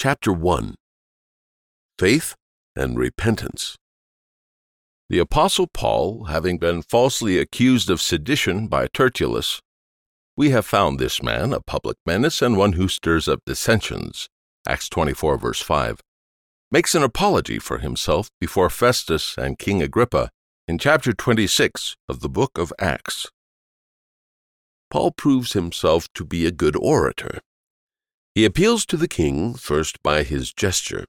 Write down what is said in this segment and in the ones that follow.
Chapter 1 Faith and Repentance. The Apostle Paul, having been falsely accused of sedition by Tertullus, we have found this man a public menace and one who stirs up dissensions. Acts 24, verse 5. Makes an apology for himself before Festus and King Agrippa in chapter 26 of the book of Acts. Paul proves himself to be a good orator. He appeals to the king first by his gesture.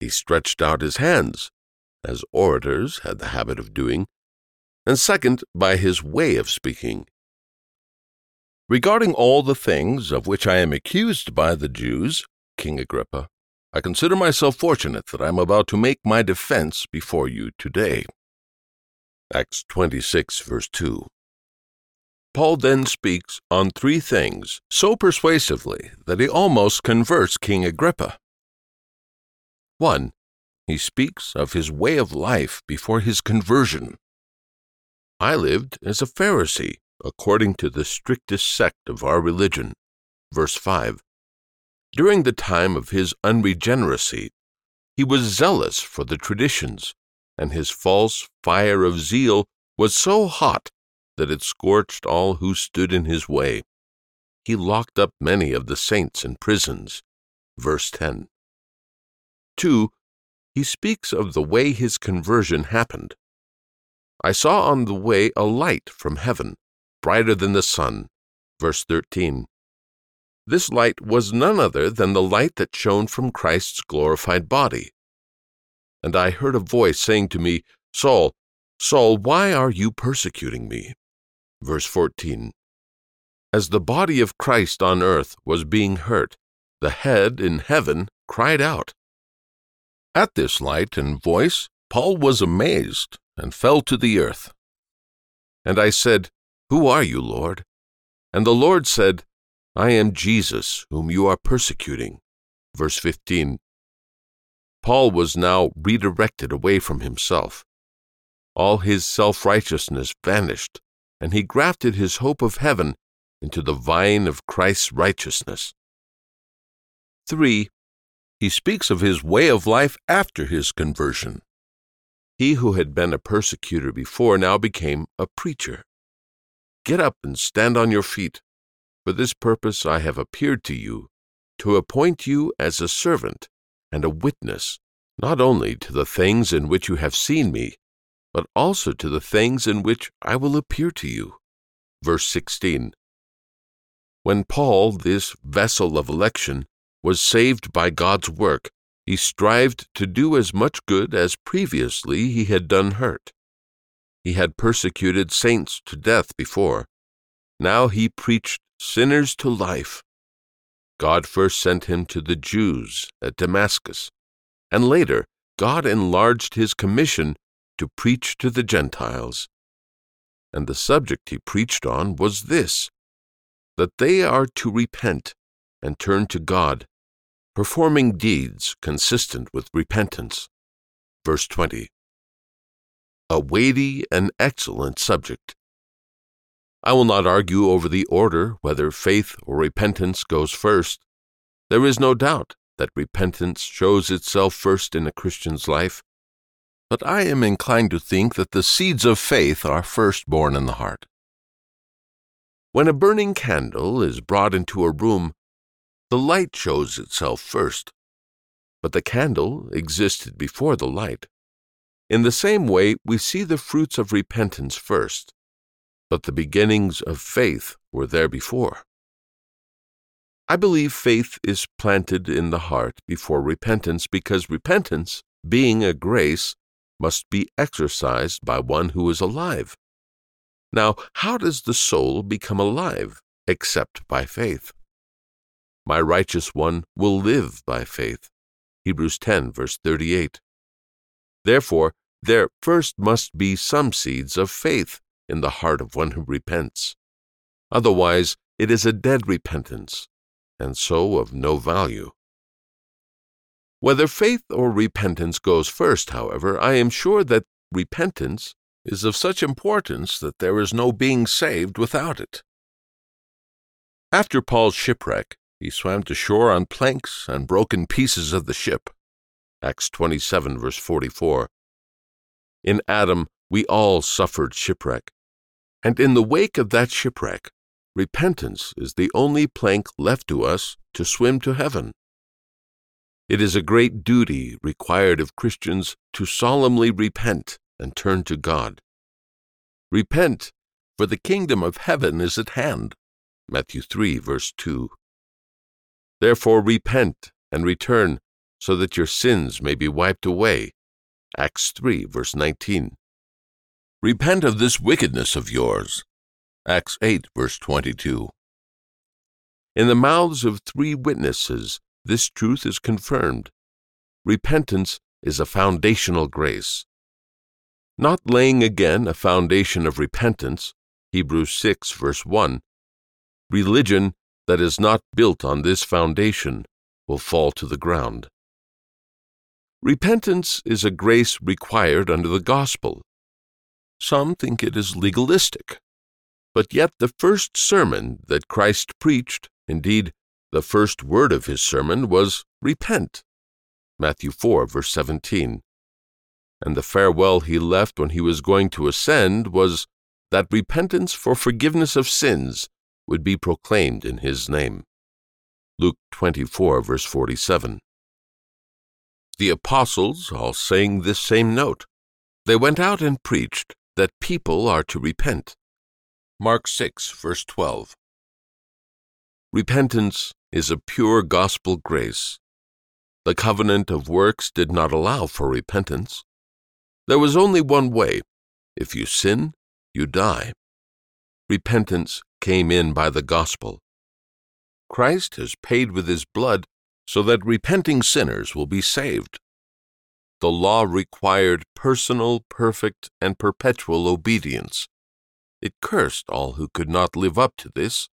He stretched out his hands, as orators had the habit of doing, and second by his way of speaking. Regarding all the things of which I am accused by the Jews, King Agrippa, I consider myself fortunate that I am about to make my defense before you today. Acts 26, verse 2. Paul then speaks on three things so persuasively that he almost converts King Agrippa. 1. He speaks of his way of life before his conversion. I lived as a Pharisee, according to the strictest sect of our religion. Verse 5. During the time of his unregeneracy, he was zealous for the traditions, and his false fire of zeal was so hot that it scorched all who stood in his way. He locked up many of the saints in prisons. Verse 10. 2. He speaks of the way his conversion happened. I saw on the way a light from heaven, brighter than the sun. Verse 13. This light was none other than the light that shone from Christ's glorified body. And I heard a voice saying to me, Saul, Saul, why are you persecuting me? Verse 14 As the body of Christ on earth was being hurt, the head in heaven cried out. At this light and voice, Paul was amazed and fell to the earth. And I said, Who are you, Lord? And the Lord said, I am Jesus, whom you are persecuting. Verse 15 Paul was now redirected away from himself. All his self righteousness vanished and he grafted his hope of heaven into the vine of Christ's righteousness. 3. He speaks of his way of life after his conversion. He who had been a persecutor before now became a preacher. Get up and stand on your feet. For this purpose I have appeared to you, to appoint you as a servant and a witness, not only to the things in which you have seen me, but also to the things in which I will appear to you. Verse 16 When Paul, this vessel of election, was saved by God's work, he strived to do as much good as previously he had done hurt. He had persecuted saints to death before. Now he preached sinners to life. God first sent him to the Jews at Damascus, and later God enlarged his commission to preach to the Gentiles. And the subject he preached on was this that they are to repent and turn to God, performing deeds consistent with repentance. Verse 20. A weighty and excellent subject. I will not argue over the order whether faith or repentance goes first. There is no doubt that repentance shows itself first in a Christian's life, but I am inclined to think that the seeds of faith are first born in the heart. When a burning candle is brought into a room, the light shows itself first, but the candle existed before the light. In the same way, we see the fruits of repentance first, but the beginnings of faith were there before. I believe faith is planted in the heart before repentance because repentance, being a grace, must be exercised by one who is alive. Now, how does the soul become alive except by faith? My righteous one will live by faith. Hebrews 10, verse 38. Therefore, there first must be some seeds of faith in the heart of one who repents. Otherwise, it is a dead repentance, and so of no value. Whether faith or repentance goes first, however, I am sure that repentance is of such importance that there is no being saved without it. After Paul's shipwreck, he swam to shore on planks and broken pieces of the ship. Acts 27, verse 44. In Adam, we all suffered shipwreck. And in the wake of that shipwreck, repentance is the only plank left to us to swim to heaven. It is a great duty required of Christians to solemnly repent and turn to God. Repent, for the kingdom of heaven is at hand. Matthew 3, verse 2. Therefore repent and return, so that your sins may be wiped away. Acts 3, verse 19. Repent of this wickedness of yours. Acts 8, verse 22. In the mouths of three witnesses, this truth is confirmed. Repentance is a foundational grace. Not laying again a foundation of repentance, Hebrews 6, verse 1, religion that is not built on this foundation will fall to the ground. Repentance is a grace required under the gospel. Some think it is legalistic. But yet the first sermon that Christ preached, indeed, the first word of his sermon was repent. Matthew 4, verse 17. And the farewell he left when he was going to ascend was that repentance for forgiveness of sins would be proclaimed in his name. Luke 24, verse 47. The apostles all sang this same note. They went out and preached that people are to repent. Mark 6, verse 12. Repentance is a pure gospel grace. The covenant of works did not allow for repentance. There was only one way. If you sin, you die. Repentance came in by the gospel. Christ has paid with his blood so that repenting sinners will be saved. The law required personal, perfect, and perpetual obedience. It cursed all who could not live up to this.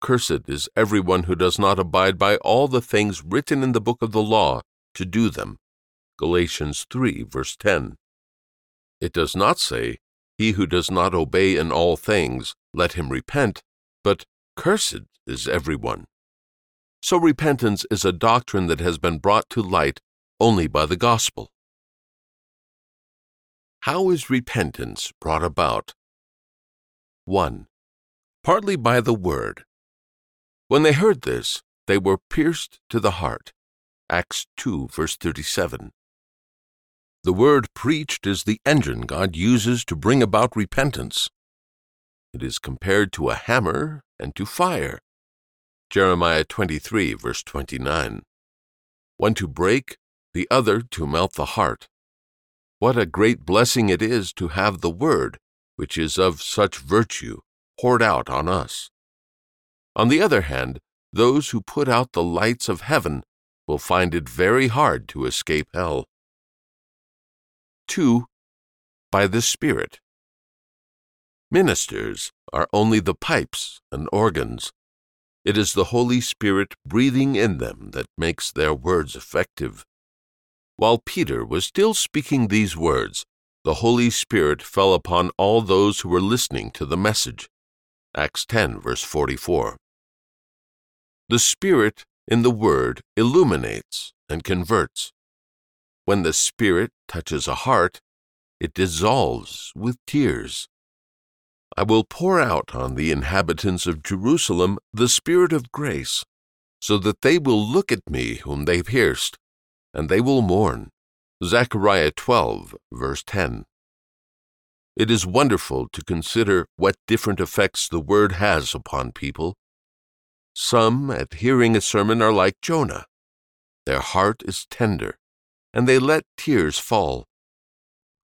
Cursed is everyone who does not abide by all the things written in the book of the law to do them. Galatians 3, verse 10. It does not say, He who does not obey in all things, let him repent, but cursed is everyone. So repentance is a doctrine that has been brought to light only by the gospel. How is repentance brought about? 1. Partly by the word. When they heard this, they were pierced to the heart. Acts 2, verse 37. The word preached is the engine God uses to bring about repentance. It is compared to a hammer and to fire. Jeremiah 23, verse 29. One to break, the other to melt the heart. What a great blessing it is to have the Word, which is of such virtue, poured out on us. On the other hand, those who put out the lights of heaven will find it very hard to escape hell. 2. By the Spirit. Ministers are only the pipes and organs. It is the Holy Spirit breathing in them that makes their words effective. While Peter was still speaking these words, the Holy Spirit fell upon all those who were listening to the message. Acts 10, verse 44. The Spirit in the Word illuminates and converts. When the Spirit touches a heart, it dissolves with tears. I will pour out on the inhabitants of Jerusalem the Spirit of grace, so that they will look at me whom they pierced, and they will mourn. Zechariah 12, verse 10. It is wonderful to consider what different effects the Word has upon people. Some, at hearing a sermon, are like Jonah. Their heart is tender, and they let tears fall.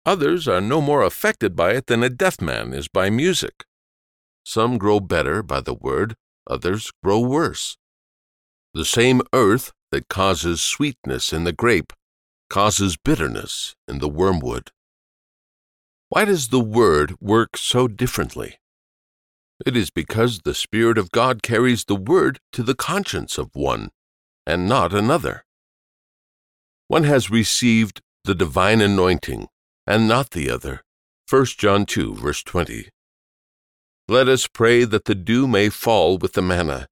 Others are no more affected by it than a deaf man is by music. Some grow better by the word, others grow worse. The same earth that causes sweetness in the grape causes bitterness in the wormwood. Why does the word work so differently? It is because the Spirit of God carries the word to the conscience of one, and not another. One has received the divine anointing and not the other. 1 John 2, verse 20. Let us pray that the dew may fall with the manna,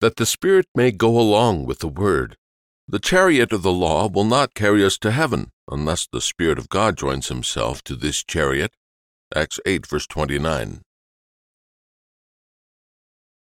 that the Spirit may go along with the Word. The chariot of the law will not carry us to heaven unless the Spirit of God joins himself to this chariot. Acts 8, verse 29.